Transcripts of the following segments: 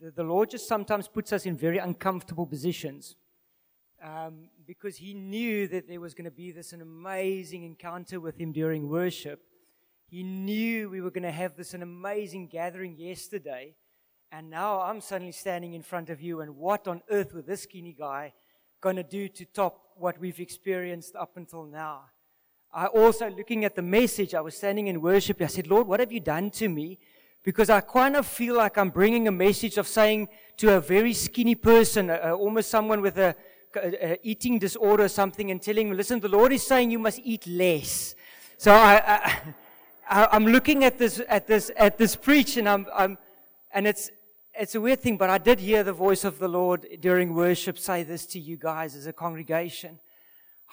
the, the Lord just sometimes puts us in very uncomfortable positions um, because He knew that there was going to be this an amazing encounter with Him during worship. He knew we were going to have this an amazing gathering yesterday, and now I'm suddenly standing in front of you, and what on earth was this skinny guy going to do to top what we've experienced up until now? I also, looking at the message, I was standing in worship. I said, Lord, what have you done to me? Because I kind of feel like I'm bringing a message of saying to a very skinny person, almost someone with a, a, a, eating disorder or something, and telling him, listen, the Lord is saying you must eat less. So I, I, am looking at this, at this, at this preach, and I'm, I'm, and it's, it's a weird thing, but I did hear the voice of the Lord during worship say this to you guys as a congregation.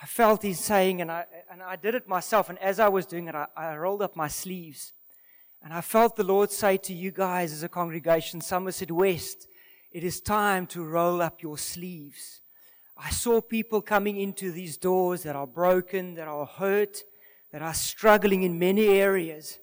I felt He's saying, and I, and I did it myself. And as I was doing it, I, I rolled up my sleeves. And I felt the Lord say to you guys as a congregation, Somerset West, it is time to roll up your sleeves. I saw people coming into these doors that are broken, that are hurt, that are struggling in many areas.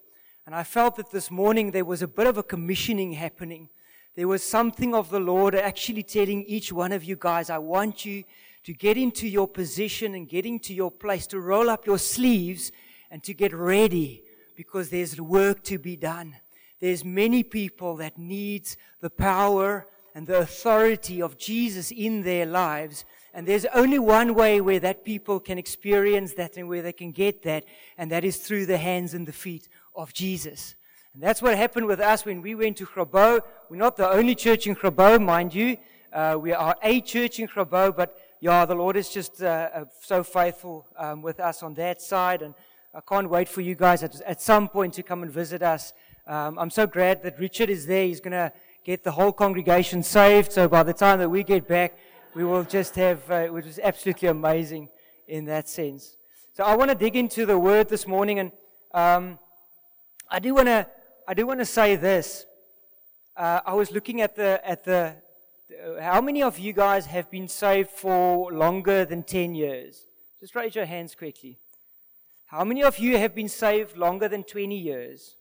And I felt that this morning there was a bit of a commissioning happening. There was something of the Lord actually telling each one of you guys, I want you to get into your position and get into your place, to roll up your sleeves and to get ready because there's work to be done. There's many people that needs the power and the authority of Jesus in their lives. And there's only one way where that people can experience that and where they can get that, and that is through the hands and the feet of Jesus. And that's what happened with us when we went to Grabouw. We're not the only church in Grabouw, mind you. Uh, we are a church in Grabouw, but yeah, the Lord is just uh, uh, so faithful um, with us on that side, and I can't wait for you guys at, at some point to come and visit us. Um, I'm so glad that Richard is there. He's going to get the whole congregation saved. So by the time that we get back, we will just have, uh, which is absolutely amazing in that sense. So I want to dig into the word this morning, and um, I do want to, I do want to say this. Uh, I was looking at the at the how many of you guys have been saved for longer than 10 years? Just raise your hands quickly. How many of you have been saved longer than 20 years?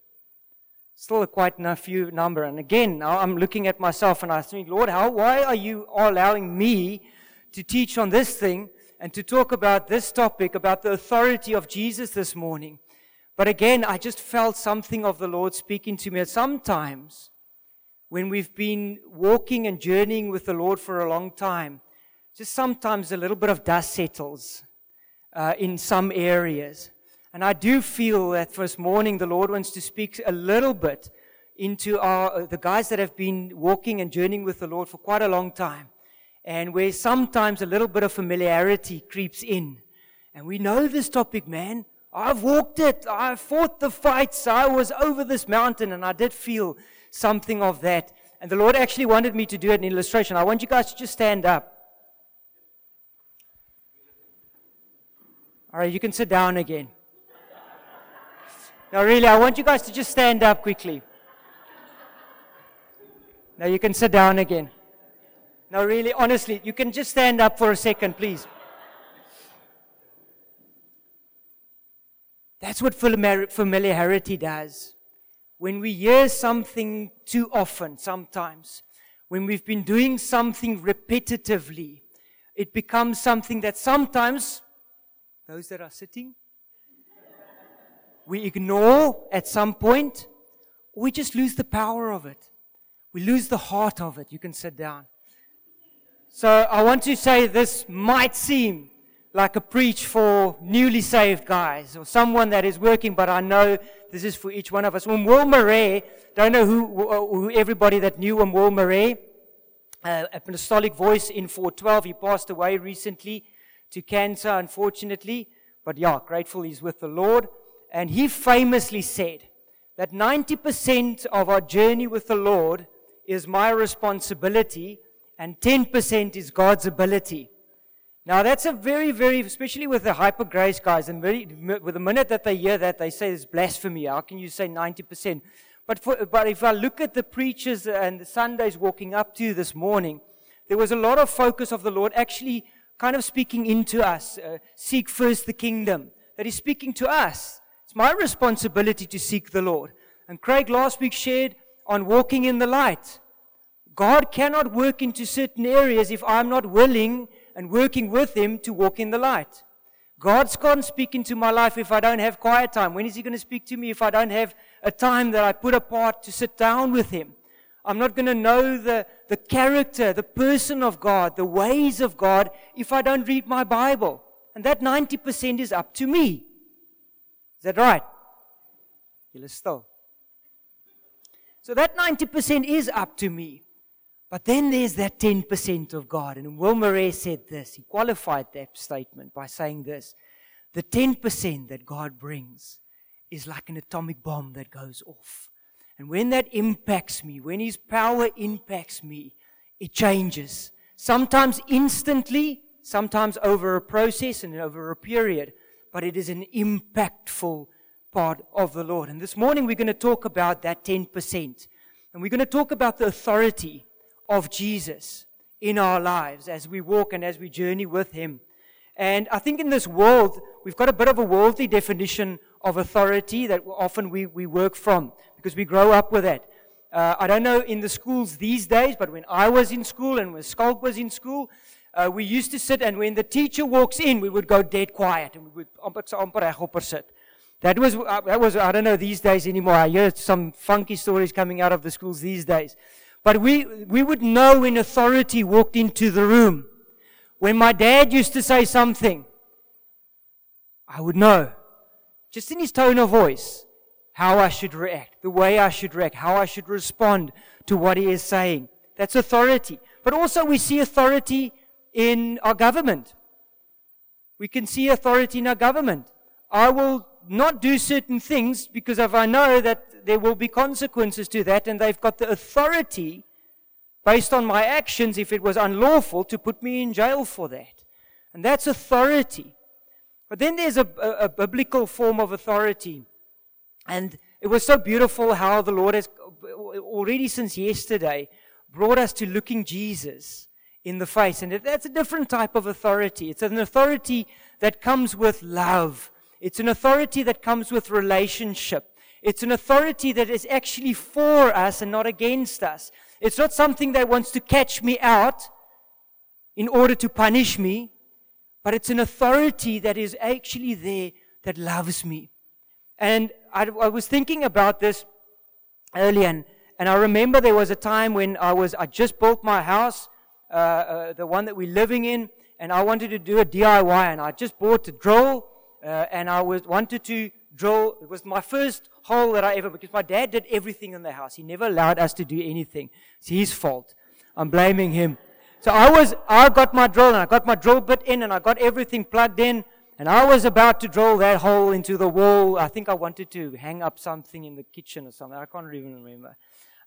Still a quite a few number. And again, now I'm looking at myself and I think, Lord, how, why are you allowing me to teach on this thing and to talk about this topic, about the authority of Jesus this morning? But again, I just felt something of the Lord speaking to me. Sometimes when we've been walking and journeying with the Lord for a long time, just sometimes a little bit of dust settles uh, in some areas. And I do feel that this morning the Lord wants to speak a little bit into our, uh, the guys that have been walking and journeying with the Lord for quite a long time. And where sometimes a little bit of familiarity creeps in. And we know this topic, man. I've walked it. I've fought the fights. I was over this mountain and I did feel something of that. And the Lord actually wanted me to do an illustration. I want you guys to just stand up. All right, you can sit down again. Now, really, I want you guys to just stand up quickly. Now, you can sit down again. Now, really, honestly, you can just stand up for a second, please. That's what familiarity does when we hear something too often, sometimes, when we've been doing something repetitively, it becomes something that sometimes, those that are sitting, we ignore at some point, we just lose the power of it. We lose the heart of it. You can sit down. So I want to say this might seem like a preach for newly saved guys or someone that is working, but I know this is for each one of us. When Will Murray, don't know who, who everybody that knew him, Will Murray, uh, apostolic voice in 412. He passed away recently to cancer, unfortunately. But yeah, grateful he's with the Lord. And he famously said that 90% of our journey with the Lord is my responsibility and 10% is God's ability. Now that's a very, very, especially with the hyper grace guys, and very, with the minute that they hear that, they say it's blasphemy. How can you say 90%? But, for, but if I look at the preachers and the Sundays walking up to this morning, there was a lot of focus of the Lord actually kind of speaking into us. Uh, seek first the kingdom. That He's speaking to us. It's my responsibility to seek the Lord. And Craig last week shared on walking in the light. God cannot work into certain areas if I'm not willing and working with Him to walk in the light. God can't speak into my life if I don't have quiet time. When is He going to speak to me if I don't have a time that I put apart to sit down with Him? I'm not going to know the, the character, the person of God, the ways of God if I don't read my Bible. And that 90% is up to me. Is that right? Julle still. So that 90% is up to me. But then there's that 10% of God. And Will Murray said this. He qualified that statement by saying this. The 10% that God brings is like an atomic bomb that goes off. And when that impacts me, when His power impacts me, it changes. Sometimes instantly, sometimes over a process and over a period, but it is an impactful part of the Lord. And this morning we're going to talk about that 10%. And we're going to talk about the authority of Jesus in our lives as we walk and as we journey with Him. And I think in this world, we've got a bit of a worldly definition of authority that often we, we work from because we grow up with that. Uh, I don't know in the schools these days, but when I was in school and when Skulk was in school, uh, we used to sit and when the teacher walks in, we would go dead quiet and we would. That was, uh, that was, I don't know these days anymore. I hear some funky stories coming out of the schools these days. But we, we would know when authority walked into the room. When my dad used to say something, I would know, just in his tone of voice, how I should react, the way I should react, how I should respond to what he is saying. That's authority. But also we see authority in our government. We can see authority in our government. I will not do certain things because if I know that there will be consequences to that and they've got the authority based on my actions, if it was unlawful, to put me in jail for that. And that's authority. But then there's a, a, a biblical form of authority. And it was so beautiful how the Lord has already since yesterday brought us to looking Jesus in the face. And that's a different type of authority. It's an authority that comes with love it's an authority that comes with relationship. It's an authority that is actually for us and not against us. It's not something that wants to catch me out in order to punish me, but it's an authority that is actually there that loves me. And I, I was thinking about this earlier, and, and, I remember there was a time when I was I just built my house, uh, uh, the one that we're living in, and I wanted to do a DIY, and I just bought a drill uh, and I was, wanted to drill. It was my first hole that I ever, because my dad did everything in the house. He never allowed us to do anything. It's his fault. I'm blaming him. So I was, I got my drill and I got my drill bit in and I got everything plugged in and I was about to drill that hole into the wall. I think I wanted to hang up something in the kitchen or something. I can't even remember.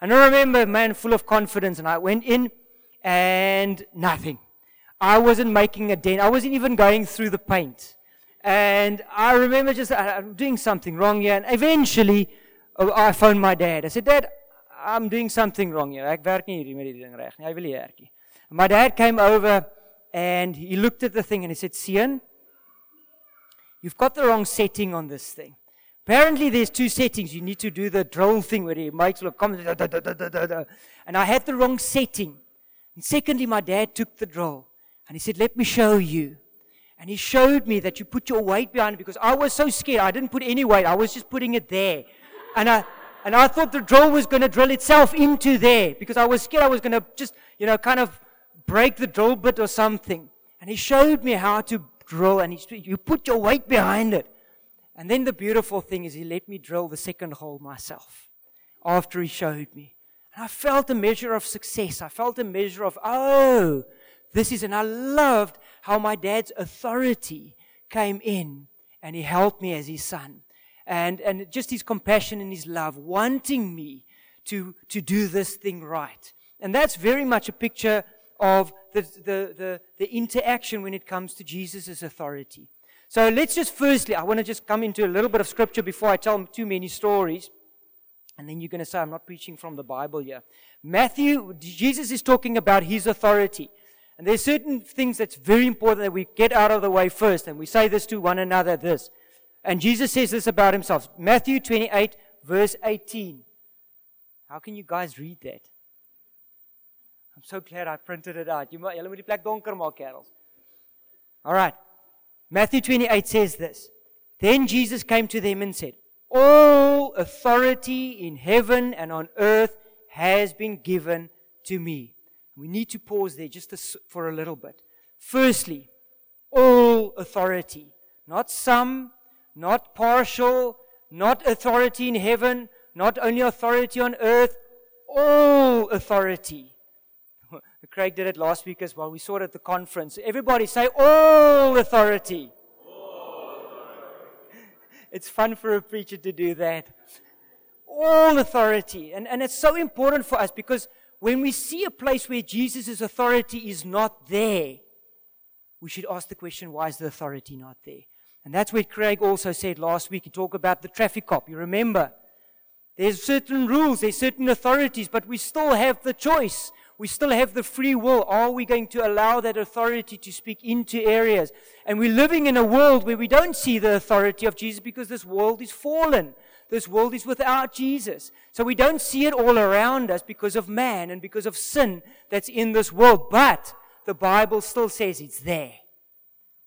And I remember, man, full of confidence and I went in and nothing. I wasn't making a dent. I wasn't even going through the paint. And I remember just, I'm doing something wrong here. And eventually, oh, I phoned my dad. I said, Dad, I'm doing something wrong here. My dad came over and he looked at the thing and he said, Sean, you've got the wrong setting on this thing. Apparently, there's two settings. You need to do the drill thing where he makes look come, and I had the wrong setting. And secondly, my dad took the drill and he said, Let me show you. And he showed me that you put your weight behind it because I was so scared. I didn't put any weight. I was just putting it there. And I, and I thought the drill was going to drill itself into there because I was scared I was going to just, you know, kind of break the drill bit or something. And he showed me how to drill and he, said, you put your weight behind it. And then the beautiful thing is he let me drill the second hole myself after he showed me. And I felt a measure of success. I felt a measure of, oh, this is, and I loved how my dad's authority came in and he helped me as his son. And, and just his compassion and his love, wanting me to, to do this thing right. And that's very much a picture of the, the, the, the interaction when it comes to Jesus' authority. So let's just firstly, I want to just come into a little bit of scripture before I tell too many stories. And then you're going to say, I'm not preaching from the Bible here. Matthew, Jesus is talking about his authority. And there's certain things that's very important that we get out of the way first. And we say this to one another this. And Jesus says this about himself. Matthew 28, verse 18. How can you guys read that? I'm so glad I printed it out. Julle moet die plek donker maak, kerels. All right. Matthew 28 says this. Then Jesus came to them and said, All authority in heaven and on earth has been given to me. We need to pause there just for a little bit. Firstly, all authority. Not some, not partial, not authority in heaven, not only authority on earth, all authority. Craig did it last week as well. We saw it at the conference. Everybody say, all authority. It's fun for a preacher to do that. All authority. And, and it's so important for us because when we see a place where Jesus' authority is not there, we should ask the question, why is the authority not there? And that's what Craig also said last week. He talked about the traffic cop. You remember? There's certain rules, there's certain authorities, but we still have the choice. We still have the free will. Are we going to allow that authority to speak into areas? And we're living in a world where we don't see the authority of Jesus because this world is fallen. This world is without Jesus. So we don't see it all around us because of man and because of sin that's in this world. But the Bible still says it's there.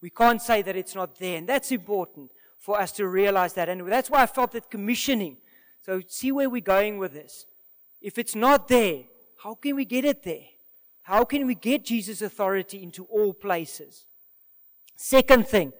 We can't say that it's not there. And that's important for us to realize that. And that's why I felt that commissioning. So see where we're going with this. If it's not there, how can we get it there? How can we get Jesus' authority into all places? Second thing,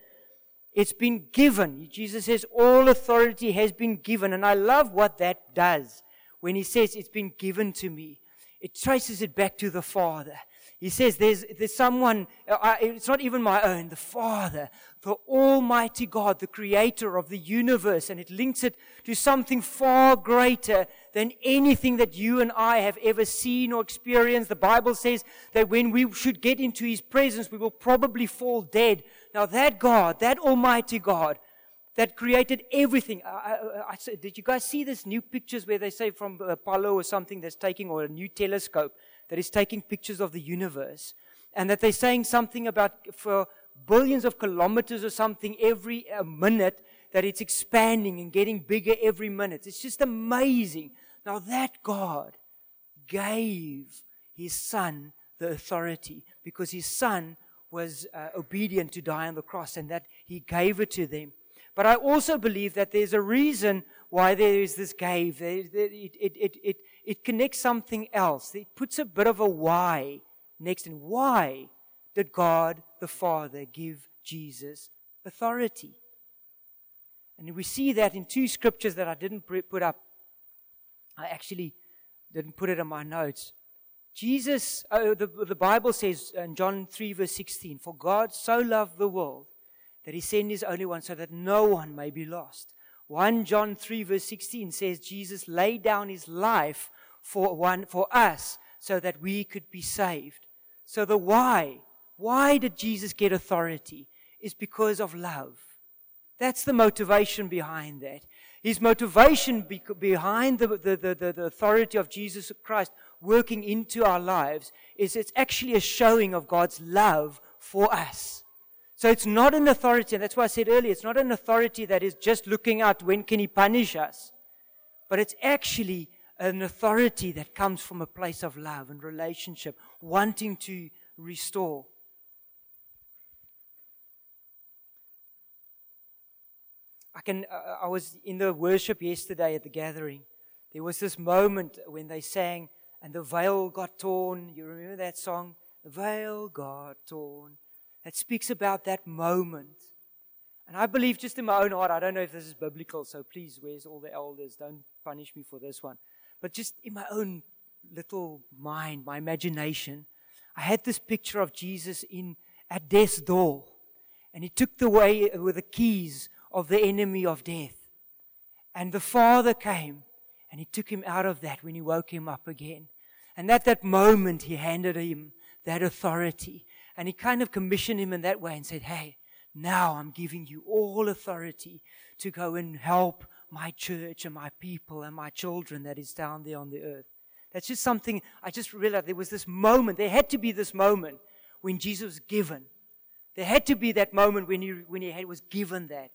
it's been given. Jesus says, All authority has been given. And I love what that does when he says, It's been given to me. It traces it back to the Father. He says, There's, there's someone, uh, it's not even my own, the Father, the Almighty God, the Creator of the universe. And it links it to something far greater than anything that you and I have ever seen or experienced. The Bible says that when we should get into His presence, we will probably fall dead. Now, that God, that Almighty God, that created everything. I, I, I, did you guys see this new pictures where they say from uh, Apollo or something that's taking, or a new telescope that is taking pictures of the universe? And that they're saying something about for billions of kilometers or something every uh, minute that it's expanding and getting bigger every minute. It's just amazing. Now that God gave his son the authority because his son was uh, obedient to die on the cross and that he gave it to them. But I also believe that there's a reason why there is this gave. It, it, it, it, it connects something else. It puts a bit of a why next. And why did God the Father give Jesus authority? And we see that in two scriptures that I didn't put up. I actually didn't put it in my notes. Jesus, oh, the, the Bible says in John 3, verse 16, For God so loved the world that he sent his only one so that no one may be lost. 1 John 3, verse 16 says, Jesus laid down his life for, one, for us so that we could be saved. So the why, why did Jesus get authority? Is because of love. That's the motivation behind that. His motivation be- behind the, the, the, the authority of Jesus Christ working into our lives is it's actually a showing of God's love for us. So it's not an authority, and that's why I said earlier, it's not an authority that is just looking at when can he punish us. But it's actually an authority that comes from a place of love and relationship, wanting to restore. I can. Uh, I was in the worship yesterday at the gathering. There was this moment when they sang, and the veil got torn. You remember that song? The veil got torn. That speaks about that moment. And I believe just in my own heart, I don't know if this is biblical, so please, where's all the elders? Don't punish me for this one. But just in my own little mind, my imagination, I had this picture of Jesus in at death's door. And he took the way with the keys of the enemy of death. And the Father came and he took him out of that when he woke him up again. And at that moment, he handed him that authority. And he kind of commissioned him in that way and said, Hey, now I'm giving you all authority to go and help my church and my people and my children that is down there on the earth. That's just something I just realized there was this moment. There had to be this moment when Jesus was given. There had to be that moment when he, when he had, was given that.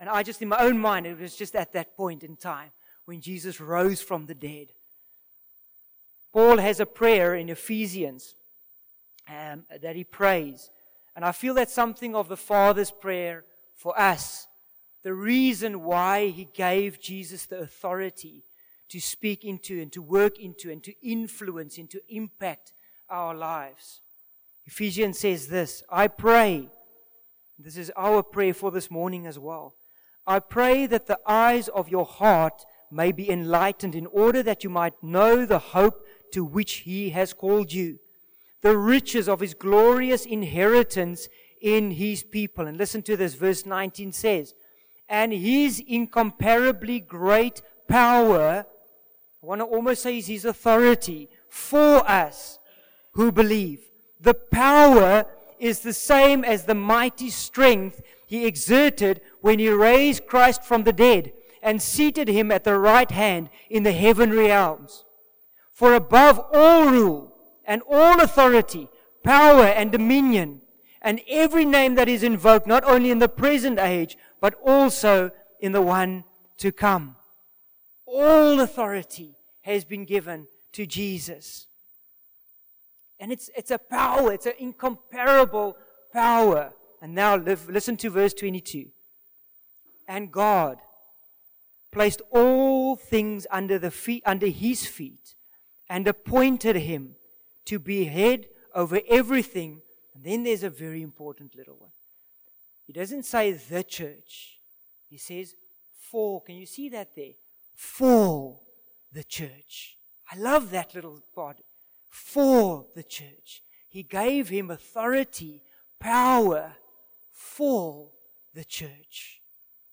And I just, in my own mind, it was just at that point in time when Jesus rose from the dead. Paul has a prayer in Ephesians um, that he prays. And I feel that's something of the Father's prayer for us. The reason why he gave Jesus the authority to speak into and to work into and to influence and to impact our lives. Ephesians says this I pray, this is our prayer for this morning as well. I pray that the eyes of your heart may be enlightened in order that you might know the hope to which he has called you, the riches of his glorious inheritance in his people. And listen to this, verse 19 says, and his incomparably great power I want to almost say his authority for us who believe. The power is the same as the mighty strength he exerted when he raised Christ from the dead and seated him at the right hand in the heavenly realms. For above all rule and all authority, power and dominion, and every name that is invoked, not only in the present age, but also in the one to come. All authority has been given to Jesus. And it's, it's a power, it's an incomparable power. And now live, listen to verse 22. And God placed all things under, the feet, under his feet and appointed him to be head over everything. And then there's a very important little one. He doesn't say the church. He says for. Can you see that there? For the church. I love that little part. For the church. He gave him authority, power for the church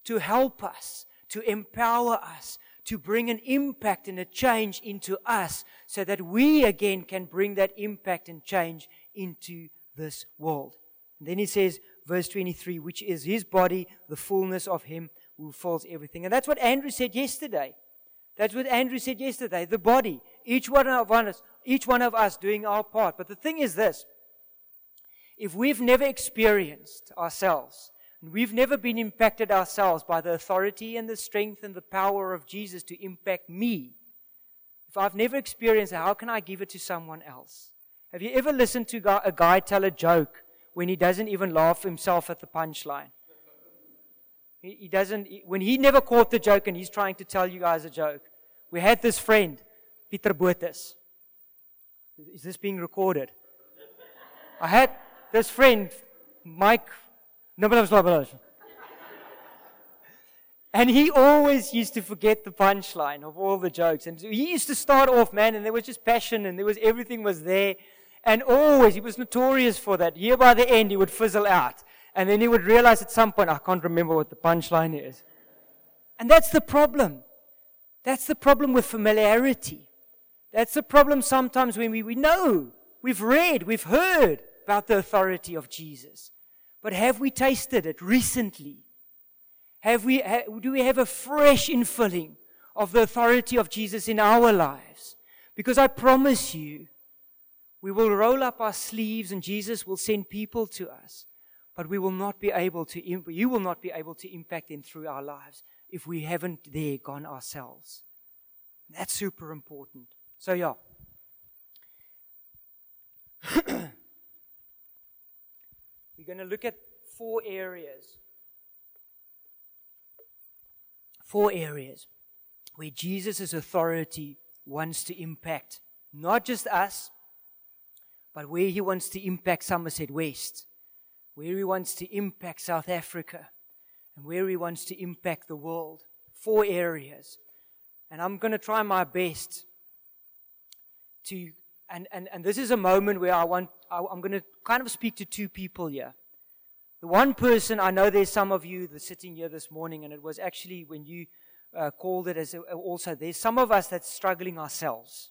to help us, to empower us, to bring an impact and a change into us so that we again can bring that impact and change into this world. And then he says, verse 23, which is his body, the fullness of him who fills everything. And that's what Andrew said yesterday. That's what Andrew said yesterday. The body. Each one of us, each one of us doing our part. But the thing is this. If we've never experienced ourselves, and we've never been impacted ourselves by the authority and the strength and the power of Jesus to impact me, if I've never experienced it, how can I give it to someone else? Have you ever listened to a guy tell a joke when he doesn't even laugh himself at the punchline? He, doesn't, when he never caught the joke and he's trying to tell you guys a joke. We had this friend, Peter Botes. Is this being recorded? I had this friend, Mike. And he always used to forget the punchline of all the jokes. And he used to start off, man, and there was just passion and there was everything was there. And always, he was notorious for that. Here by the end, he would fizzle out. And then he would realize at some point, I can't remember what the punchline is. And that's the problem. That's the problem with familiarity. That's the problem sometimes when we, we know, we've read, we've heard about the authority of Jesus. But have we tasted it recently? Have we, do we have a fresh infilling of the authority of Jesus in our lives? Because I promise you, we will roll up our sleeves and Jesus will send people to us but we will not be able to, you will not be able to impact them through our lives if we haven't there gone ourselves. That's super important. So, yeah. We're going to look at four areas. Four areas where Jesus' authority wants to impact not just us, but where he wants to impact Somerset West where he wants to impact South Africa, and where he wants to impact the world. Four areas. And I'm going to try my best to, and, and, and this is a moment where I want, I, I'm going to kind of speak to two people here. The one person, I know there's some of you that are sitting here this morning, and it was actually when you uh, called it as a, also, there's some of us that's struggling ourselves.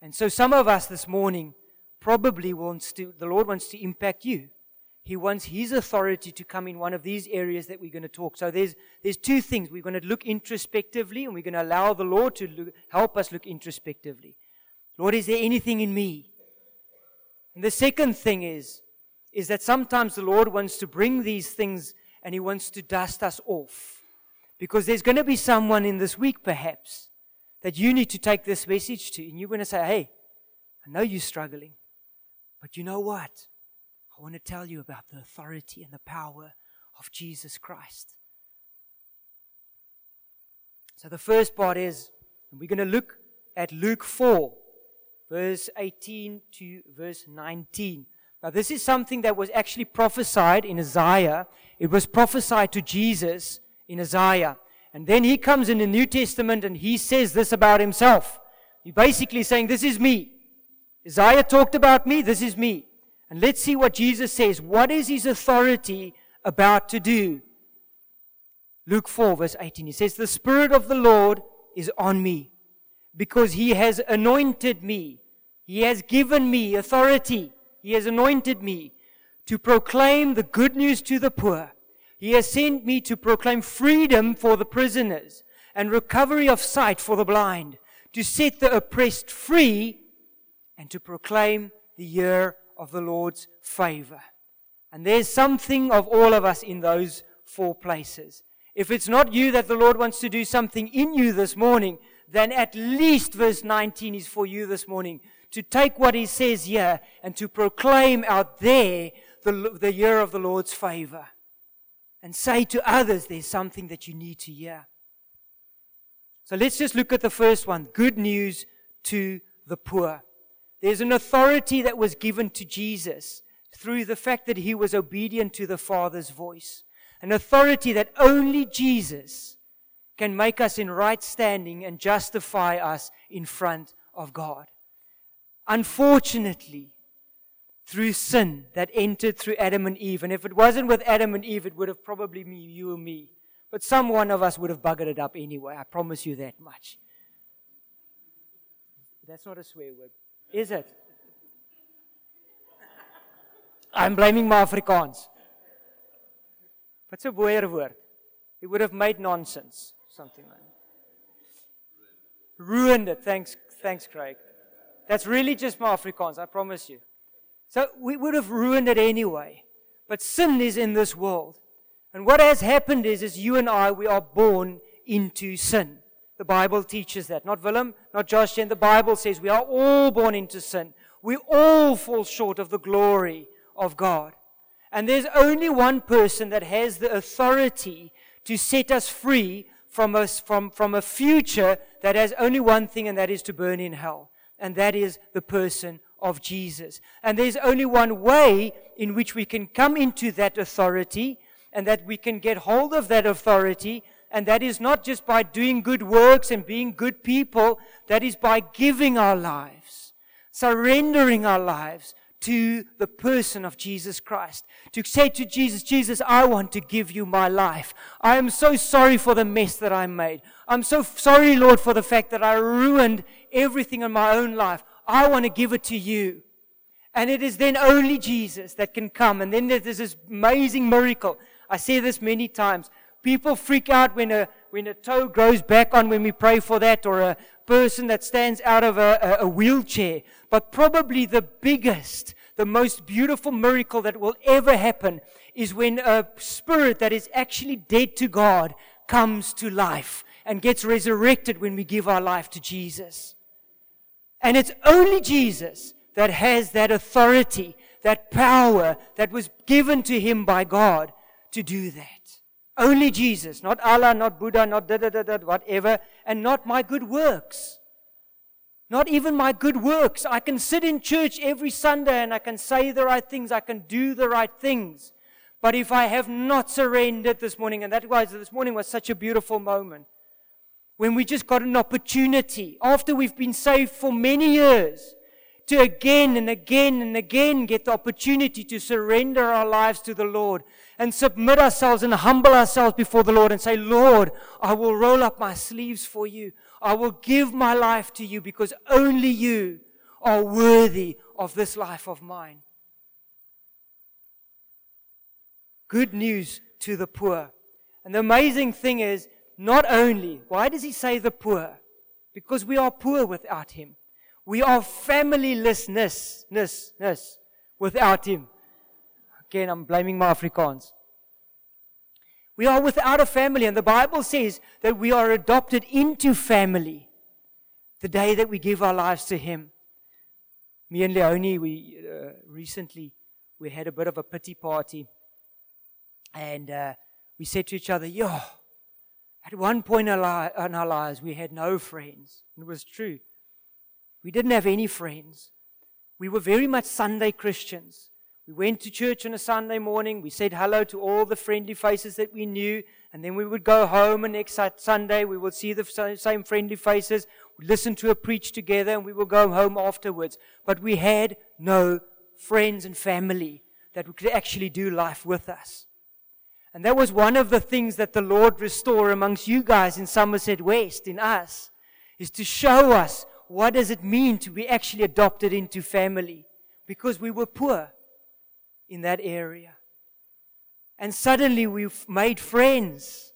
And so some of us this morning probably wants to, the Lord wants to impact you. He wants His authority to come in one of these areas that we're going to talk. So there's, there's two things. We're going to look introspectively and we're going to allow the Lord to look, help us look introspectively. Lord, is there anything in me? And the second thing is, is that sometimes the Lord wants to bring these things and He wants to dust us off. Because there's going to be someone in this week, perhaps, that you need to take this message to. And you're going to say, hey, I know you're struggling, but you know what? I want to tell you about the authority and the power of Jesus Christ. So the first part is, and we're going to look at Luke 4, verse 18 to verse 19. Now, this is something that was actually prophesied in Isaiah. It was prophesied to Jesus in Isaiah. And then he comes in the New Testament and he says this about himself. He's basically saying, This is me. Isaiah talked about me, this is me. And let's see what Jesus says. What is his authority about to do? Luke 4, verse 18. He says, The Spirit of the Lord is on me because he has anointed me. He has given me authority. He has anointed me to proclaim the good news to the poor. He has sent me to proclaim freedom for the prisoners and recovery of sight for the blind, to set the oppressed free and to proclaim the year of the Lord's favor. And there's something of all of us in those four places. If it's not you that the Lord wants to do something in you this morning, then at least verse 19 is for you this morning to take what he says here and to proclaim out there the, the year of the Lord's favor and say to others there's something that you need to hear. So let's just look at the first one good news to the poor. There's an authority that was given to Jesus through the fact that he was obedient to the Father's voice. An authority that only Jesus can make us in right standing and justify us in front of God. Unfortunately, through sin that entered through Adam and Eve, and if it wasn't with Adam and Eve, it would have probably been you or me. But some one of us would have buggered it up anyway. I promise you that much. That's not a swear word. Is it? I'm blaming my Afrikaans. What's a boer word? It would have made nonsense. Something like that. Ruined it. Thanks, thanks, Craig. That's really just my Afrikaans, I promise you. So we would have ruined it anyway. But sin is in this world. And what has happened is, is you and I, we are born into sin. The Bible teaches that. Not Willem, not Josh, and the Bible says we are all born into sin. We all fall short of the glory of God. And there's only one person that has the authority to set us free from a, from, from a future that has only one thing, and that is to burn in hell. And that is the person of Jesus. And there's only one way in which we can come into that authority and that we can get hold of that authority and that is not just by doing good works and being good people, that is by giving our lives, surrendering our lives to the person of Jesus Christ. To say to Jesus, Jesus, I want to give you my life. I am so sorry for the mess that I made. I'm so sorry, Lord, for the fact that I ruined everything in my own life. I want to give it to you. And it is then only Jesus that can come. And then there's this amazing miracle. I say this many times. People freak out when a, when a toe grows back on when we pray for that or a person that stands out of a, a, wheelchair. But probably the biggest, the most beautiful miracle that will ever happen is when a spirit that is actually dead to God comes to life and gets resurrected when we give our life to Jesus. And it's only Jesus that has that authority, that power that was given to him by God to do that. Only Jesus, not Allah, not Buddha, not da da da da, whatever, and not my good works. Not even my good works. I can sit in church every Sunday and I can say the right things, I can do the right things. But if I have not surrendered this morning, and that was this morning was such a beautiful moment, when we just got an opportunity after we've been saved for many years to again and again and again get the opportunity to surrender our lives to the Lord and submit ourselves and humble ourselves before the Lord and say, Lord, I will roll up my sleeves for you. I will give my life to you because only you are worthy of this life of mine. Good news to the poor. And the amazing thing is, not only, why does he say the poor? Because we are poor without him. We are familylessness without him. Again, I'm blaming my Afrikaans. We are without a family, and the Bible says that we are adopted into family. the day that we give our lives to Him. Me and Leonie, we uh, recently we had a bit of a pity party, and uh, we said to each other, "Yo, at one point in our lives, we had no friends." It was true. We didn't have any friends. We were very much Sunday Christians. We went to church on a Sunday morning. We said hello to all the friendly faces that we knew. And then we would go home and next Sunday we would see the same friendly faces, we'd listen to a preach together and we would go home afterwards. But we had no friends and family that could actually do life with us. And that was one of the things that the Lord restored amongst you guys in Somerset West, in us, is to show us what does it mean to be actually adopted into family because we were poor in that area. And suddenly we've made friends.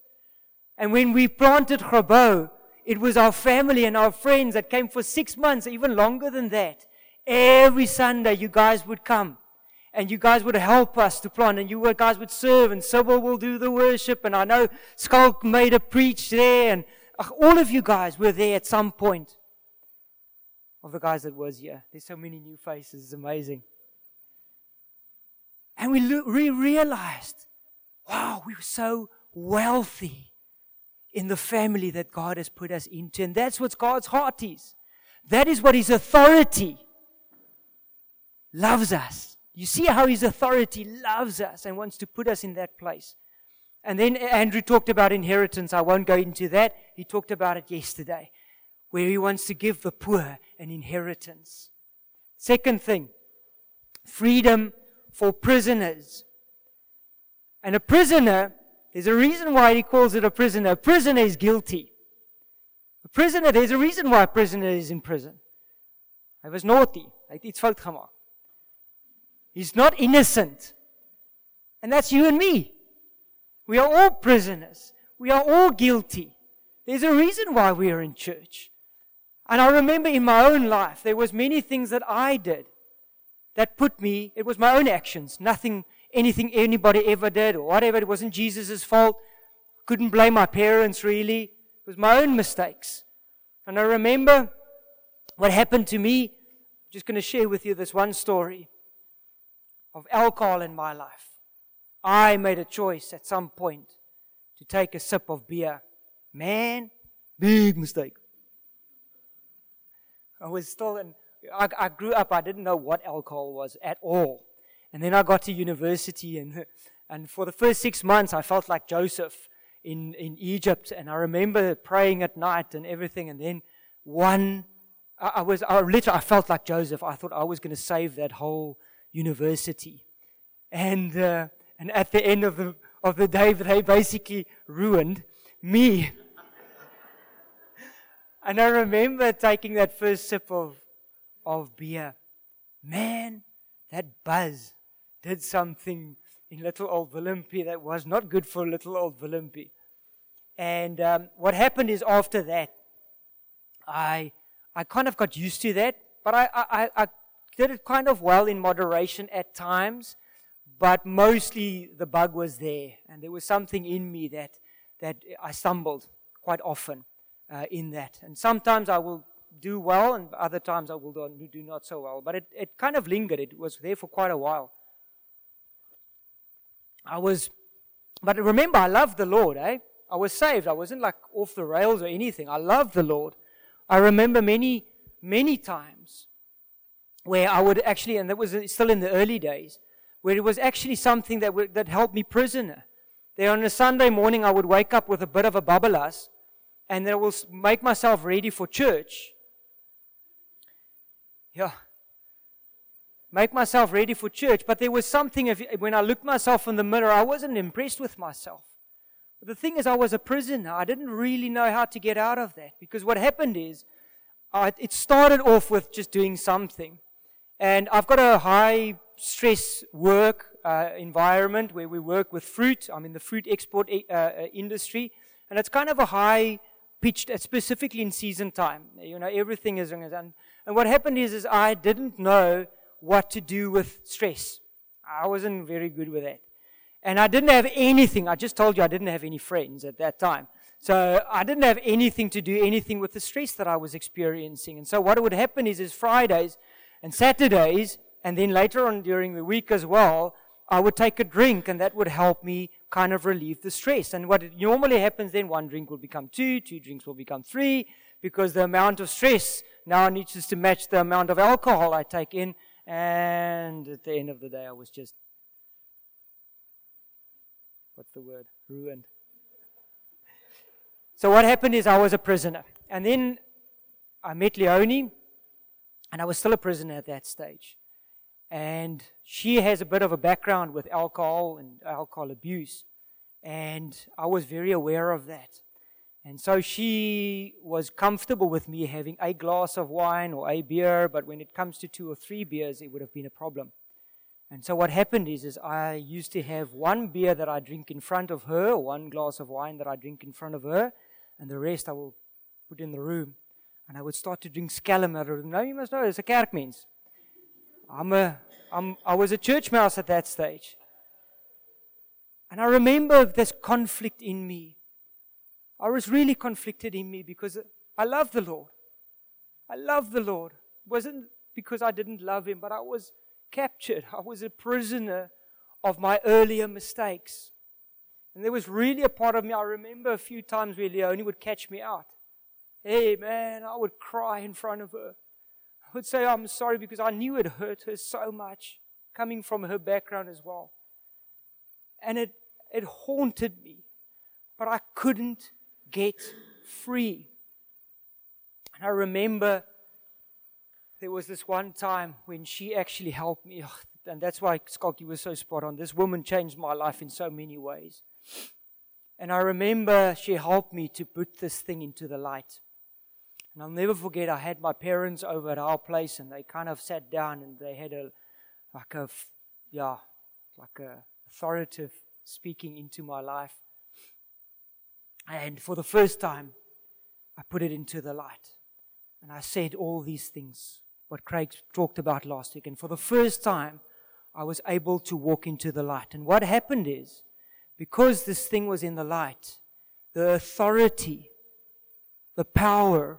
And when we planted Grabouw, it was our family and our friends that came for six months, even longer than that. Every Sunday, you guys would come and you guys would help us to plant and you guys would serve and Sybil will do the worship. And I know Skulk made a preach there and uh, all of you guys were there at some point of the guys that was here. There's so many new faces. It's amazing. And we, lo- we realized, wow, we were so wealthy in the family that God has put us into. And that's what God's heart is. That is what His authority loves us. You see how His authority loves us and wants to put us in that place. And then Andrew talked about inheritance. I won't go into that. He talked about it yesterday, where he wants to give the poor an inheritance. Second thing, freedom for prisoners. And a prisoner, there's a reason why he calls it a prisoner. A prisoner is guilty. A prisoner, there's a reason why a prisoner is in prison. He was naughty. Fout gemaak. He's not innocent. And that's you and me. We are all prisoners. We are all guilty. There's a reason why we are in church. And I remember in my own life, there was many things that I did that put me, it was my own actions, nothing, anything anybody ever did or whatever. It wasn't Jesus' fault. Couldn't blame my parents really. It was my own mistakes. And I remember what happened to me. I'm just going to share with you this one story of alcohol in my life. I made a choice at some point to take a sip of beer. Man, big mistake. I was still in I, I grew up, I didn't know what alcohol was at all. And then I got to university, and, and for the first six months, I felt like Joseph in, in Egypt. And I remember praying at night and everything. And then one, I, I was, I literally, I felt like Joseph. I thought I was going to save that whole university. And, uh, and at the end of the, of the day, they basically ruined me. and I remember taking that first sip of of beer. Man, that buzz did something in little old Willempie that was not good for little old Willempie. And um, what happened is after that, I, I kind of got used to that, but I, I, I did it kind of well in moderation at times, but mostly the bug was there. And there was something in me that, that I stumbled quite often uh, in that. And sometimes I will do well, and other times I will do not so well. But it, it kind of lingered. It was there for quite a while. I was, but remember, I loved the Lord, eh? I was saved. I wasn't like off the rails or anything. I loved the Lord. I remember many, many times where I would actually, and that was still in the early days, where it was actually something that, would, that helped me prisoner. There on a Sunday morning, I would wake up with a bit of a babbelas, and then I will make myself ready for church. Yeah. Make myself ready for church. But there was something, if, when I looked myself in the mirror, I wasn't impressed with myself. But the thing is, I was a prisoner. I didn't really know how to get out of that. Because what happened is, I, it started off with just doing something. And I've got a high stress work uh, environment where we work with fruit. I'm in the fruit export uh, uh industry. And it's kind of a high pitched, specifically in season time. You know, everything is, and and what happened is, is I didn't know what to do with stress. I wasn't very good with that. And I didn't have anything. I just told you I didn't have any friends at that time. So I didn't have anything to do anything with the stress that I was experiencing. And so what would happen is, is Fridays and Saturdays, and then later on during the week as well, I would take a drink, and that would help me kind of relieve the stress. And what normally happens then, one drink will become two, two drinks will become three, because the amount of stress now needs to match the amount of alcohol I take in. And at the end of the day, I was just, what's the word? Ruined. So what happened is I was a prisoner. And then I met Leonie, and I was still a prisoner at that stage. And she has a bit of a background with alcohol and alcohol abuse. And I was very aware of that. And so she was comfortable with me having a glass of wine or a beer, but when it comes to two or three beers, it would have been a problem. And so what happened is, is I used to have one beer that I drink in front of her, one glass of wine that I drink in front of her, and the rest I will put in the room. And I would start to drink scallum out of the room. Now you must know, it's a kerkmens. I'm a, I'm, I was a church mouse at that stage. And I remember this conflict in me. I was really conflicted in me because I love the Lord. I love the Lord. It wasn't because I didn't love Him, but I was captured. I was a prisoner of my earlier mistakes. And there was really a part of me, I remember a few times where Leonie would catch me out. Hey, man, I would cry in front of her. I would say, I'm sorry because I knew it hurt her so much, coming from her background as well. And it, it haunted me, but I couldn't get free. And I remember there was this one time when she actually helped me, and that's why Skalky was so spot on. This woman changed my life in so many ways. And I remember she helped me to put this thing into the light. And I'll never forget, I had my parents over at our place and they kind of sat down and they had a, like a, yeah, like a authoritative speaking into my life. And for the first time, I put it into the light. And I said all these things, what Craig talked about last week. And for the first time, I was able to walk into the light. And what happened is, because this thing was in the light, the authority, the power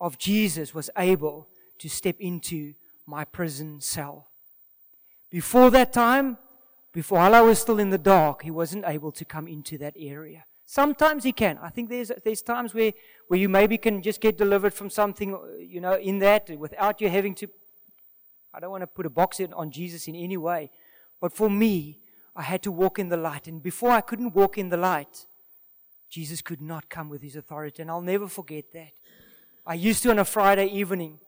of Jesus was able to step into my prison cell. Before that time, before while I was still in the dark, he wasn't able to come into that area. Sometimes he can. I think there's, there's times where, where you maybe can just get delivered from something, you know, in that without you having to. I don't want to put a box in on Jesus in any way. But for me, I had to walk in the light. And before I couldn't walk in the light, Jesus could not come with his authority. And I'll never forget that. I used to, on a Friday evening,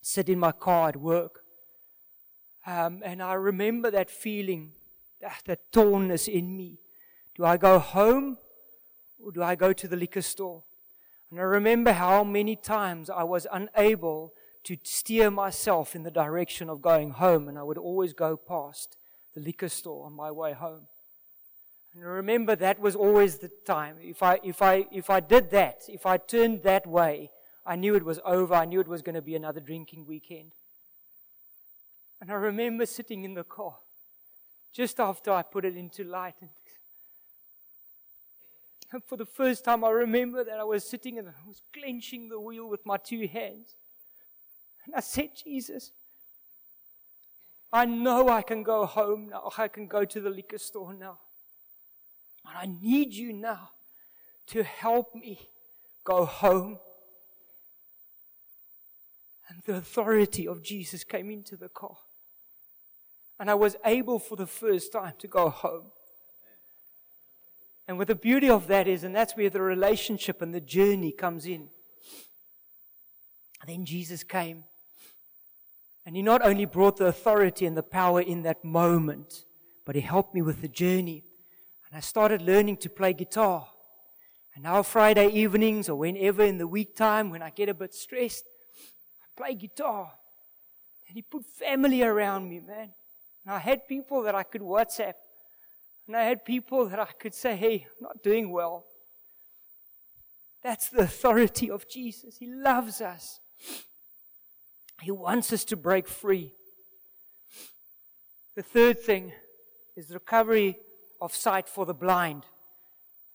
sit in my car at work. Um, and I remember that feeling, that, that tornness in me. Do I go home or do I go to the liquor store? And I remember how many times I was unable to steer myself in the direction of going home, and I would always go past the liquor store on my way home. And remember, that was always the time. If I, if, I, if I did that, if I turned that way, I knew it was over. I knew it was going to be another drinking weekend. And I remember sitting in the car just after I put it into light. And for the first time, I remember that I was sitting and I was clenching the wheel with my two hands. And I said, Jesus, I know I can go home now. I can go to the liquor store now. And I need you now to help me go home. And the authority of Jesus came into the car. And I was able for the first time to go home. And what the beauty of that is, and that's where the relationship and the journey comes in. then Jesus came and he not only brought the authority and the power in that moment, but he helped me with the journey. And I started learning to play guitar. And now, Friday evenings or whenever in the week time when I get a bit stressed, I play guitar. And he put family around me, man. And I had people that I could WhatsApp. And I had people that I could say, hey, I'm not doing well. That's the authority of Jesus. He loves us. He wants us to break free. The third thing is recovery of sight for the blind.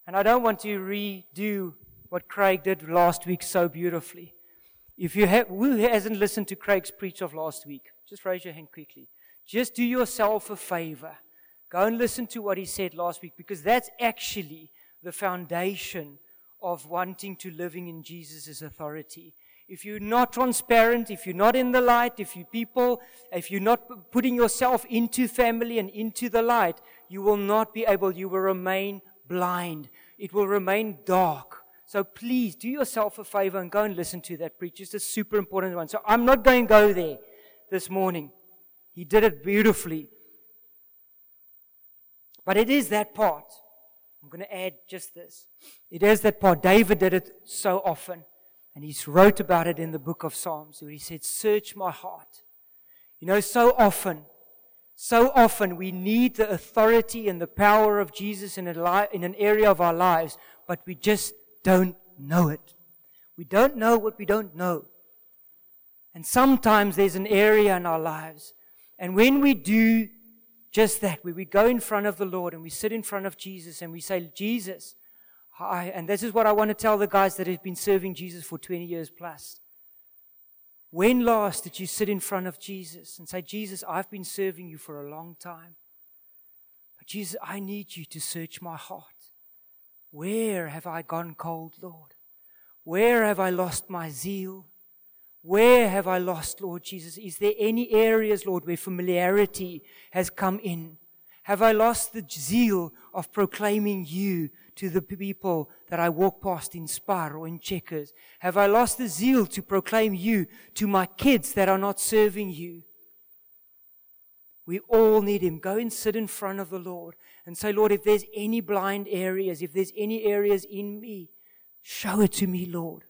And I don't want to redo what Craig did last week so beautifully. If you have, who hasn't listened to Craig's preach of last week? Just raise your hand quickly. Just do yourself a favor. Go and listen to what he said last week because that's actually the foundation of wanting to living in Jesus' authority. If you're not transparent, if you're not in the light, if you people, if you're not putting yourself into family and into the light, you will not be able, you will remain blind. It will remain dark. So please do yourself a favor and go and listen to that preach. It's a super important one. So I'm not going to go there this morning. He did it beautifully. But it is that part. I'm going to add just this. It is that part. David did it so often. And he wrote about it in the book of Psalms where he said, Search my heart. You know, so often, so often we need the authority and the power of Jesus in, li- in an area of our lives, but we just don't know it. We don't know what we don't know. And sometimes there's an area in our lives. And when we do just that, where we go in front of the Lord and we sit in front of Jesus and we say, Jesus, I, and this is what I want to tell the guys that have been serving Jesus for 20 years plus. When last did you sit in front of Jesus and say, Jesus, I've been serving you for a long time. But Jesus, I need you to search my heart. Where have I gone cold, Lord? Where have I lost my zeal? Where have I lost, Lord Jesus? Is there any areas, Lord, where familiarity has come in? Have I lost the zeal of proclaiming you to the people that I walk past in Spar or in Checkers? Have I lost the zeal to proclaim you to my kids that are not serving you? We all need Him. Go and sit in front of the Lord and say, Lord, if there's any blind areas, if there's any areas in me, show it to me, Lord.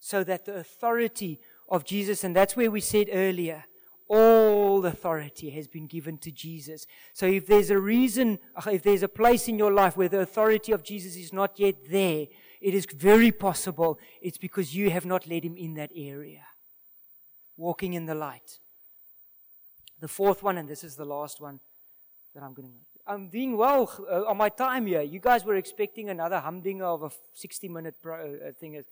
So that the authority of Jesus, and that's where we said earlier, all authority has been given to Jesus. So if there's a reason, if there's a place in your life where the authority of Jesus is not yet there, it is very possible it's because you have not let him in that area. Walking in the light. The fourth one, and this is the last one that I'm going to. I'm doing well uh, on my time here. You guys were expecting another humdinger of a 60 minute pro, uh, thing.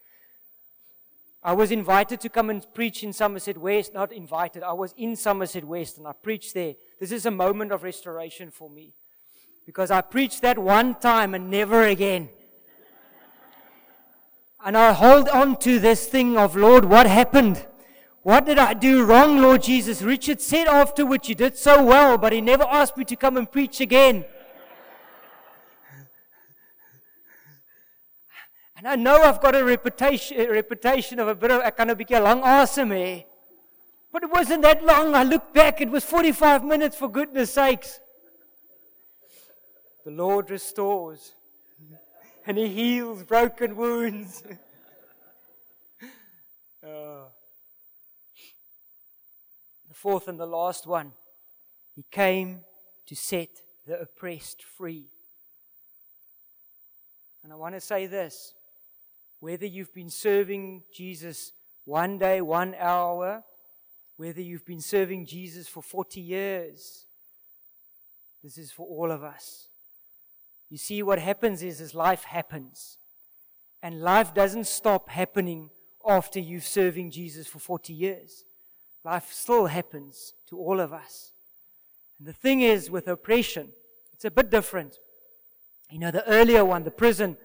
I was invited to come and preach in Somerset West. Not invited, I was in Somerset West and I preached there. This is a moment of restoration for me. Because I preached that one time and never again. And I hold on to this thing of, Lord, what happened? What did I do wrong, Lord Jesus? Richard said afterwards, you did so well, but he never asked me to come and preach again. And I know I've got a reputation, a reputation of a bit of a kind of long awesome here. But it wasn't that long. I look back, it was 45 minutes for goodness sakes. The Lord restores and He heals broken wounds. oh. The fourth and the last one He came to set the oppressed free. And I want to say this whether you've been serving Jesus one day, one hour, whether you've been serving Jesus for 40 years, this is for all of us. You see, what happens is, is life happens. And life doesn't stop happening after you've serving Jesus for 40 years. Life still happens to all of us. And the thing is, with oppression, it's a bit different. You know, the earlier one, the prison,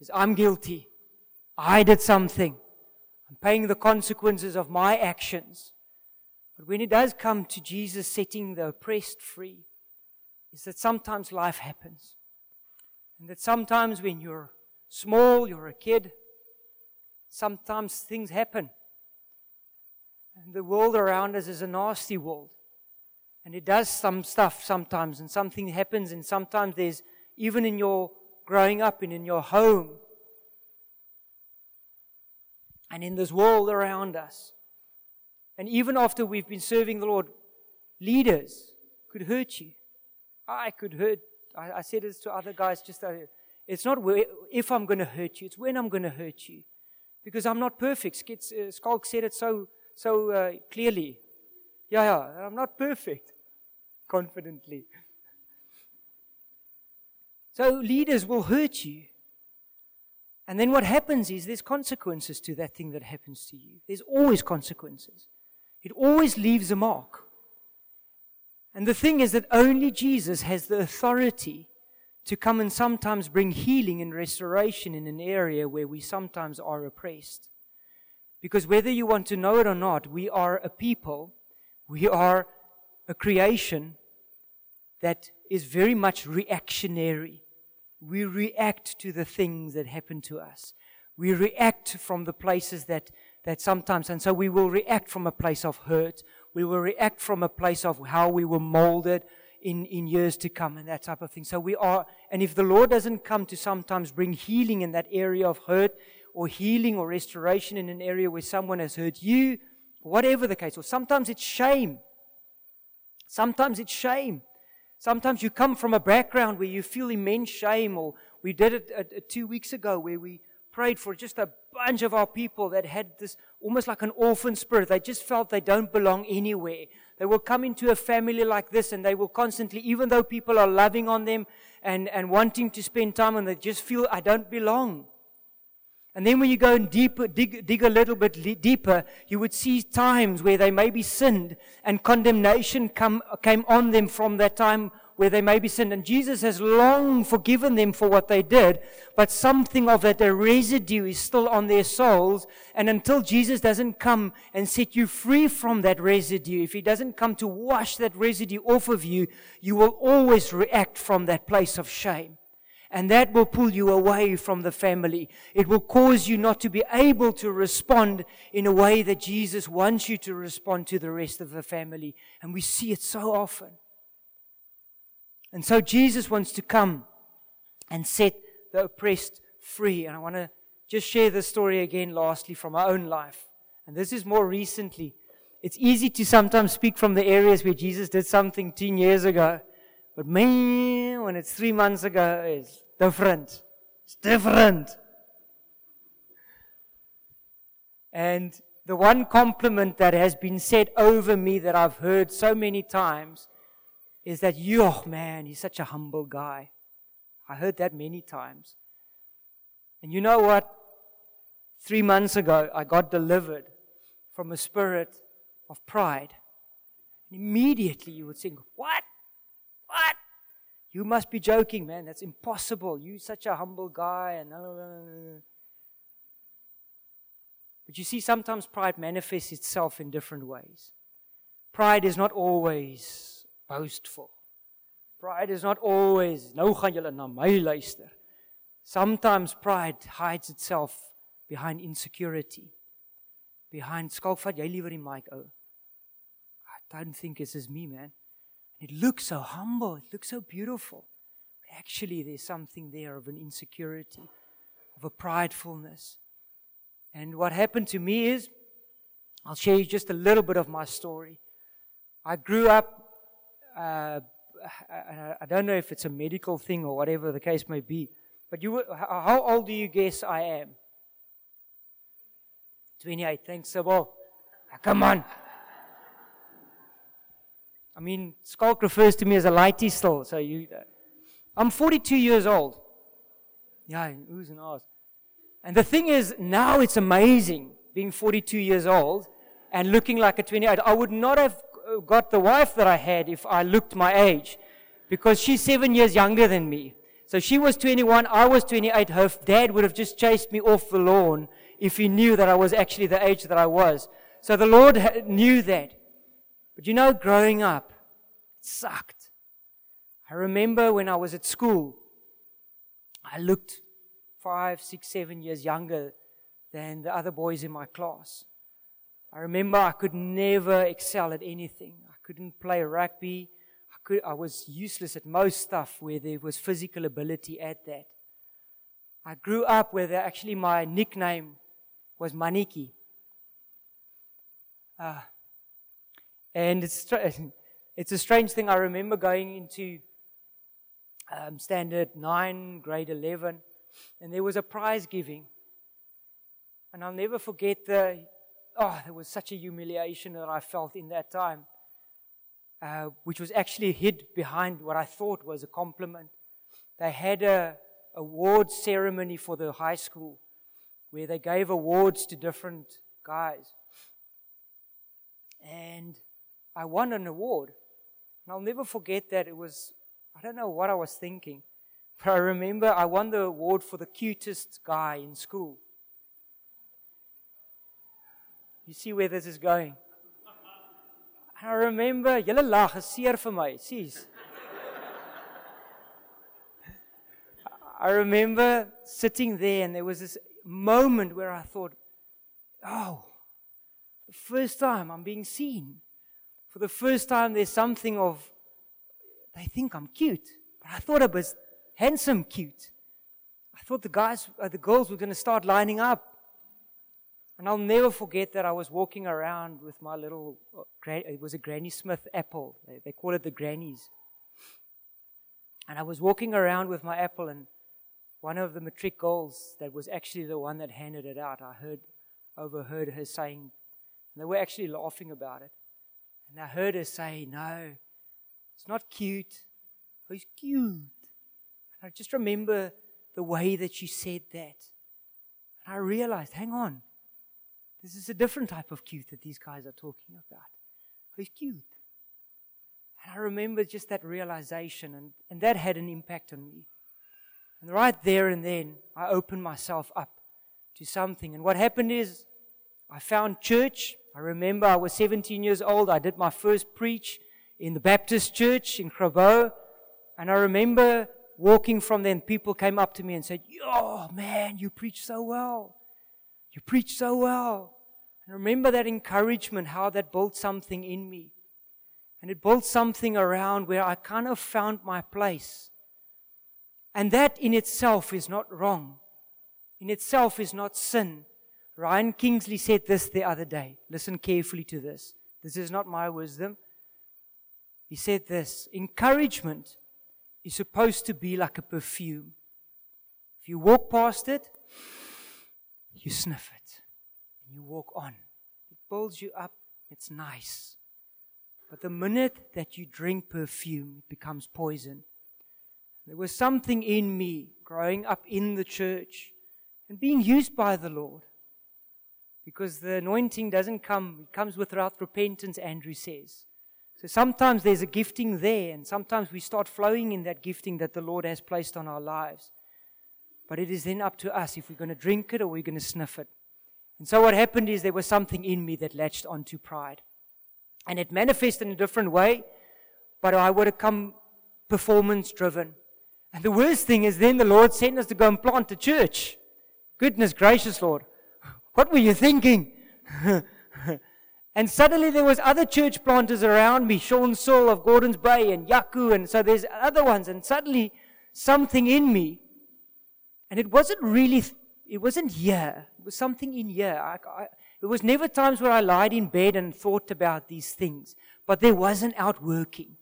is I'm guilty. I did something. I'm paying the consequences of my actions. But when it does come to Jesus setting the oppressed free, is that sometimes life happens. And that sometimes when you're small, you're a kid, sometimes things happen. And the world around us is a nasty world. And it does some stuff sometimes, and something happens, and sometimes there's, even in your growing up and in your home, and in this world around us. And even after we've been serving the Lord, leaders could hurt you. I could hurt. I, I said this to other guys just that it's not where, if I'm going to hurt you, it's when I'm going to hurt you. Because I'm not perfect. Uh, Skalk said it so, so uh, clearly. Yeah, yeah, I'm not perfect. Confidently. So leaders will hurt you. And then what happens is there's consequences to that thing that happens to you. There's always consequences. It always leaves a mark. And the thing is that only Jesus has the authority to come and sometimes bring healing and restoration in an area where we sometimes are oppressed. Because whether you want to know it or not, we are a people, we are a creation that is very much reactionary. We react to the things that happen to us. We react from the places that, that sometimes, and so we will react from a place of hurt. We will react from a place of how we were molded in, in years to come and that type of thing. So we are, and if the Lord doesn't come to sometimes bring healing in that area of hurt or healing or restoration in an area where someone has hurt you, whatever the case, or sometimes it's shame. Sometimes it's shame. Sometimes you come from a background where you feel immense shame, or we did it uh, uh, two weeks ago where we prayed for just a bunch of our people that had this almost like an orphan spirit. They just felt they don't belong anywhere. They will come into a family like this and they will constantly, even though people are loving on them and, and wanting to spend time and they just feel, I don't belong. And then when you go and deeper, dig, dig a little bit deeper, you would see times where they maybe sinned and condemnation come, came on them from that time where they may be sinned. And Jesus has long forgiven them for what they did, but something of that residue is still on their souls. And until Jesus doesn't come and set you free from that residue, if he doesn't come to wash that residue off of you, you will always react from that place of shame. And that will pull you away from the family. It will cause you not to be able to respond in a way that Jesus wants you to respond to the rest of the family. And we see it so often. And so Jesus wants to come and set the oppressed free. And I want to just share this story again, lastly, from my own life. And this is more recently. It's easy to sometimes speak from the areas where Jesus did something 10 years ago. But man, when it's three months ago, it's different. It's different. And the one compliment that has been said over me that I've heard so many times is that, yo, man, he's such a humble guy. I heard that many times. And you know what? Three months ago, I got delivered from a spirit of pride. And immediately you would think, What? What? You must be joking, man. That's impossible. You're such a humble guy. And uh, but you see, sometimes pride manifests itself in different ways. Pride is not always boastful. Pride is not always, luister. Sometimes pride hides itself behind insecurity. Behind. I don't think this is me man. It looks so humble, it looks so beautiful. But actually there's something there of an insecurity, of a pridefulness. And what happened to me is I'll share you just a little bit of my story. I grew up uh, I don't know if it's a medical thing or whatever the case may be, but you, how old do you guess I am? 28. Thanks, Sabo. Ah, come on. I mean, Skalk refers to me as a lighty still, so you. Uh, I'm 42 years old. Yeah, who's an ass. And the thing is, now it's amazing being 42 years old and looking like a 28. I would not have got the wife that I had if I looked my age because she's seven years younger than me. So she was 21, I was 28. Her dad would have just chased me off the lawn if he knew that I was actually the age that I was. So the Lord knew that. But you know, growing up, it sucked. I remember when I was at school, I looked five, six, seven years younger than the other boys in my class. I remember I could never excel at anything. I couldn't play rugby. I, could, I was useless at most stuff where there was physical ability at that. I grew up where actually my nickname was Maniki. Uh, and it's, it's a strange thing. I remember going into um, standard 9, grade 11, and there was a prize giving. And I'll never forget the, oh, there was such a humiliation that I felt in that time, uh, which was actually hid behind what I thought was a compliment. They had a, award ceremony for the high school where they gave awards to different guys. And I won an award. And I'll never forget that. It was, I don't know what I was thinking. But I remember I won the award for the cutest guy in school. You see where this is going? And I remember, julle lag is seer vir my. I remember sitting there and there was this moment where I thought, oh, the first time I'm being seen. For the first time, there's something of, they think I'm cute. But I thought I was handsome cute. I thought the guys, uh, the girls were going to start lining up. And I'll never forget that I was walking around with my little, uh, it was a Granny Smith apple. They, they call it the grannies. And I was walking around with my apple, and one of the matric girls that was actually the one that handed it out, I heard, overheard her saying, and they were actually laughing about it. And I heard her say, No, it's not cute. Oh, it's cute. And I just remember the way that she said that. And I realized, hang on, this is a different type of cute that these guys are talking about. Oh, he's cute. And I remember just that realization, and, and that had an impact on me. And right there and then, I opened myself up to something. And what happened is, I found church. I remember I was 17 years old. I did my first preach in the Baptist church in Grabouw. And I remember walking from there, and people came up to me and said, Oh, man, you preach so well. You preach so well. And remember that encouragement, how that built something in me. And it built something around where I kind of found my place. And that in itself is not wrong. In itself is not sin. Ryan Kingsley said this the other day. Listen carefully to this. This is not my wisdom. He said this encouragement is supposed to be like a perfume. If you walk past it, you sniff it, and you walk on. It builds you up, it's nice. But the minute that you drink perfume, it becomes poison. There was something in me growing up in the church and being used by the Lord. Because the anointing doesn't come, it comes without repentance, Andrew says. So sometimes there's a gifting there, and sometimes we start flowing in that gifting that the Lord has placed on our lives. But it is then up to us if we're going to drink it or we're going to sniff it. And so what happened is there was something in me that latched onto pride. And it manifested in a different way, but I would have come performance driven. And the worst thing is then the Lord sent us to go and plant a church. Goodness gracious, Lord. What were you thinking? and suddenly there was other church planters around me, Sean Saul of Gordons Bay and Yaku, and so there's other ones, and suddenly something in me, and it wasn't really, it wasn't here. It was something in here. I, I, it was never times where I lied in bed and thought about these things, but there was an outworking.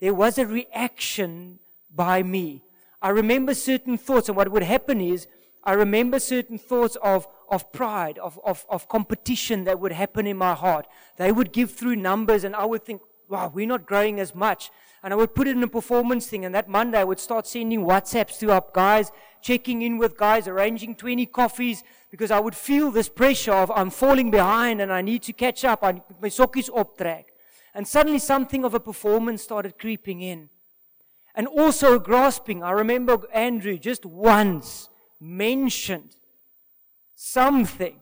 There was a reaction by me. I remember certain thoughts, and what would happen is, I remember certain thoughts of, of pride, of, of, of competition that would happen in my heart. They would give through numbers, and I would think, wow, we're not growing as much. And I would put it in a performance thing, and that Monday I would start sending WhatsApps to up guys, checking in with guys, arranging 20 coffees, because I would feel this pressure of I'm falling behind and I need to catch up. I, my off track. And suddenly something of a performance started creeping in and also grasping. I remember Andrew just once mentioned something.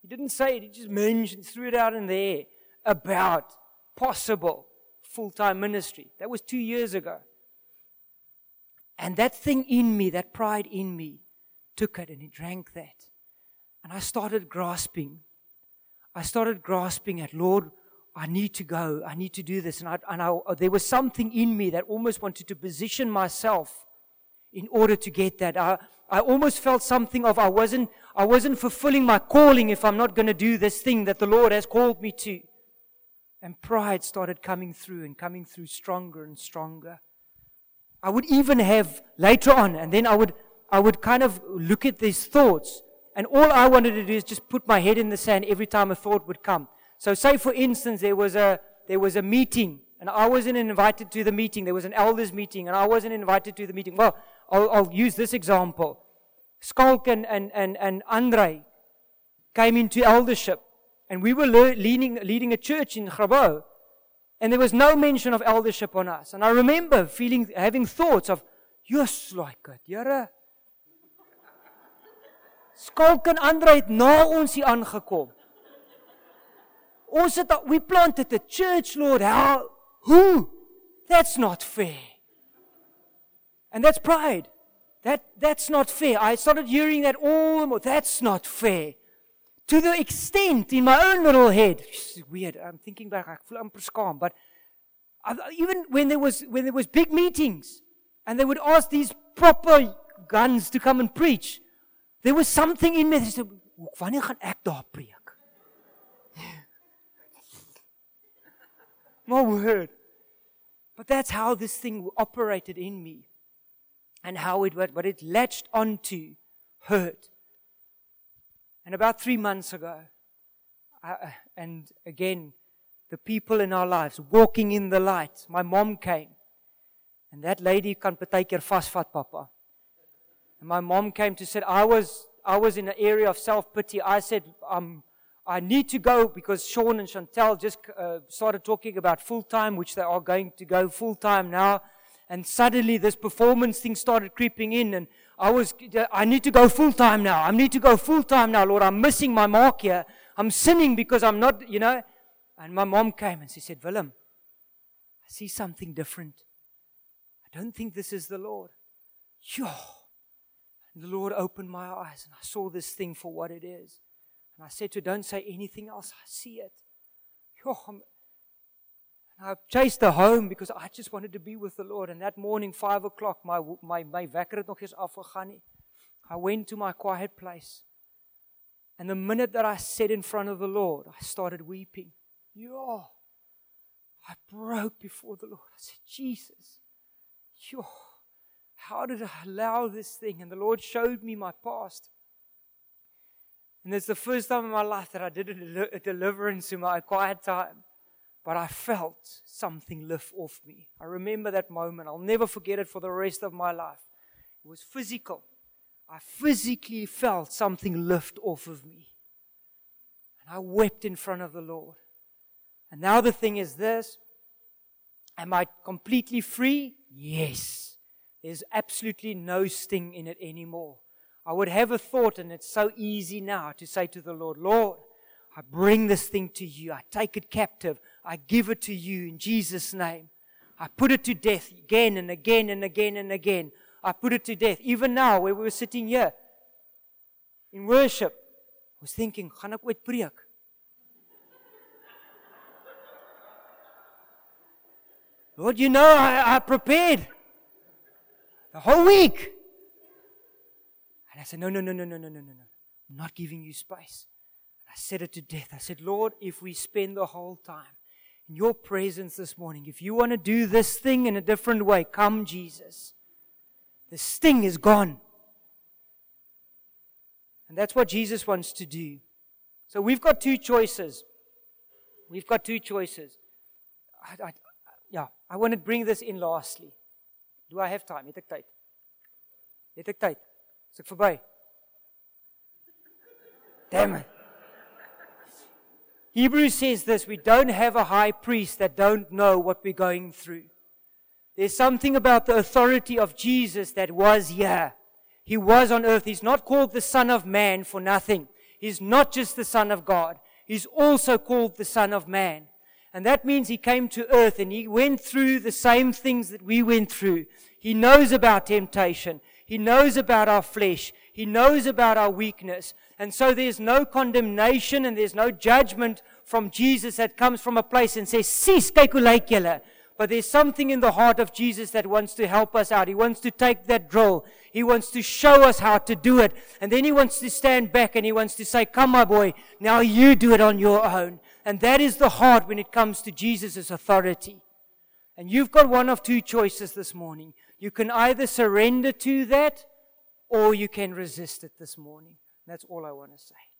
He didn't say it, he just mentioned, threw it out in the air about possible full time ministry. That was two years ago. And that thing in me, that pride in me, took it and he drank that. And I started grasping. I started grasping at, Lord, I need to go. I need to do this. And, I, and I, uh, there was something in me that almost wanted to position myself in order to get that. I, I almost felt something of I wasn't, I wasn't fulfilling my calling if I'm not going to do this thing that the Lord has called me to. And pride started coming through and coming through stronger and stronger. I would even have later on, and then I would, I would kind of look at these thoughts, and all I wanted to do is just put my head in the sand every time a thought would come. So say for instance, there was a, there was a meeting and I wasn't invited to the meeting. There was an elders meeting and I wasn't invited to the meeting. Well, I'll, I'll use this example. Skalk and, and, and, and Andre came into eldership, and we were le- leading, leading a church in Grabouw, and there was no mention of eldership on us. And I remember feeling, having thoughts of, yes, like it, Here. Skalk en Andre het na ons hier aangekom. Ons het we planted a church, Lord. How? Who? That's not fair. And that's pride. That, that's not fair. I started hearing that all the more. That's not fair. To the extent in my own little head, it's weird. I'm thinking back, I feel amper skaam, but even when there was when there was big meetings and they would ask these proper guns to come and preach, there was something in me that said, "Wanneer gaan ek daar preek?" My word. But that's how this thing operated in me and how it what it latched onto hurt. And about three months ago, I, and again, the people in our lives walking in the light. My mom came, and that lady kan partykeer vasvat, Papa. And my mom came to said I was I was in an area of self pity. I said um, I need to go because Sean and Chantel just uh, started talking about full time, which they are going to go full time now. And suddenly this performance thing started creeping in and I was, I need to go full time now. I need to go full time now, Lord. I'm missing my mark here. I'm sinning because I'm not, you know. And my mom came and she said, Willem, I see something different. I don't think this is the Lord. Yo. And the Lord opened my eyes and I saw this thing for what it is. And I said to her, Don't say anything else. I see it. Yo, I'm, I chased her home because I just wanted to be with the Lord. And that morning, five o'clock, my, my, my wekker het nog eens afgegaan. I went to my quiet place. And the minute that I sat in front of the Lord, I started weeping. Yeah. I broke before the Lord. I said, Jesus, yo, how did I allow this thing? And the Lord showed me my past. And it's the first time in my life that I did a, deliverance in my quiet time. But I felt something lift off me. I remember that moment. I'll never forget it for the rest of my life. It was physical. I physically felt something lift off of me. And I wept in front of the Lord. And now the thing is this Am I completely free? Yes. There's absolutely no sting in it anymore. I would have a thought, and it's so easy now to say to the Lord, Lord, I bring this thing to you. I take it captive. I give it to you in Jesus' name. I put it to death again and again and again and again. I put it to death. Even now, where we were sitting here in worship, I was thinking, gaan ek ooit preek? Lord, you know, I, I prepared the whole week. And I said, No, no, no, no, no, no, no, no, no. I'm not giving you space. I said it to death. I said, Lord, if we spend the whole time in your presence this morning, if you want to do this thing in a different way, come, Jesus. The sting is gone. And that's what Jesus wants to do. So we've got two choices. We've got two choices. I, I, yeah, I want to bring this in lastly. Do I have time? Het ek tyd? Het ek tyd? Is ek verby? Damn it. Hebrews says this we don't have a high priest that don't know what we're going through. There's something about the authority of Jesus that was here. He was on earth. He's not called the Son of Man for nothing. He's not just the Son of God. He's also called the Son of Man. And that means he came to earth and he went through the same things that we went through. He knows about temptation. He knows about our flesh. He knows about our weakness. And so there's no condemnation and there's no judgment from Jesus that comes from a place and says, cease, lyk julle. But there's something in the heart of Jesus that wants to help us out. He wants to take that drill. He wants to show us how to do it. And then he wants to stand back and he wants to say, Come, my boy, now you do it on your own. And that is the heart when it comes to Jesus' authority. And you've got one of two choices this morning. You can either surrender to that or you can resist it this morning. That's all I want to say.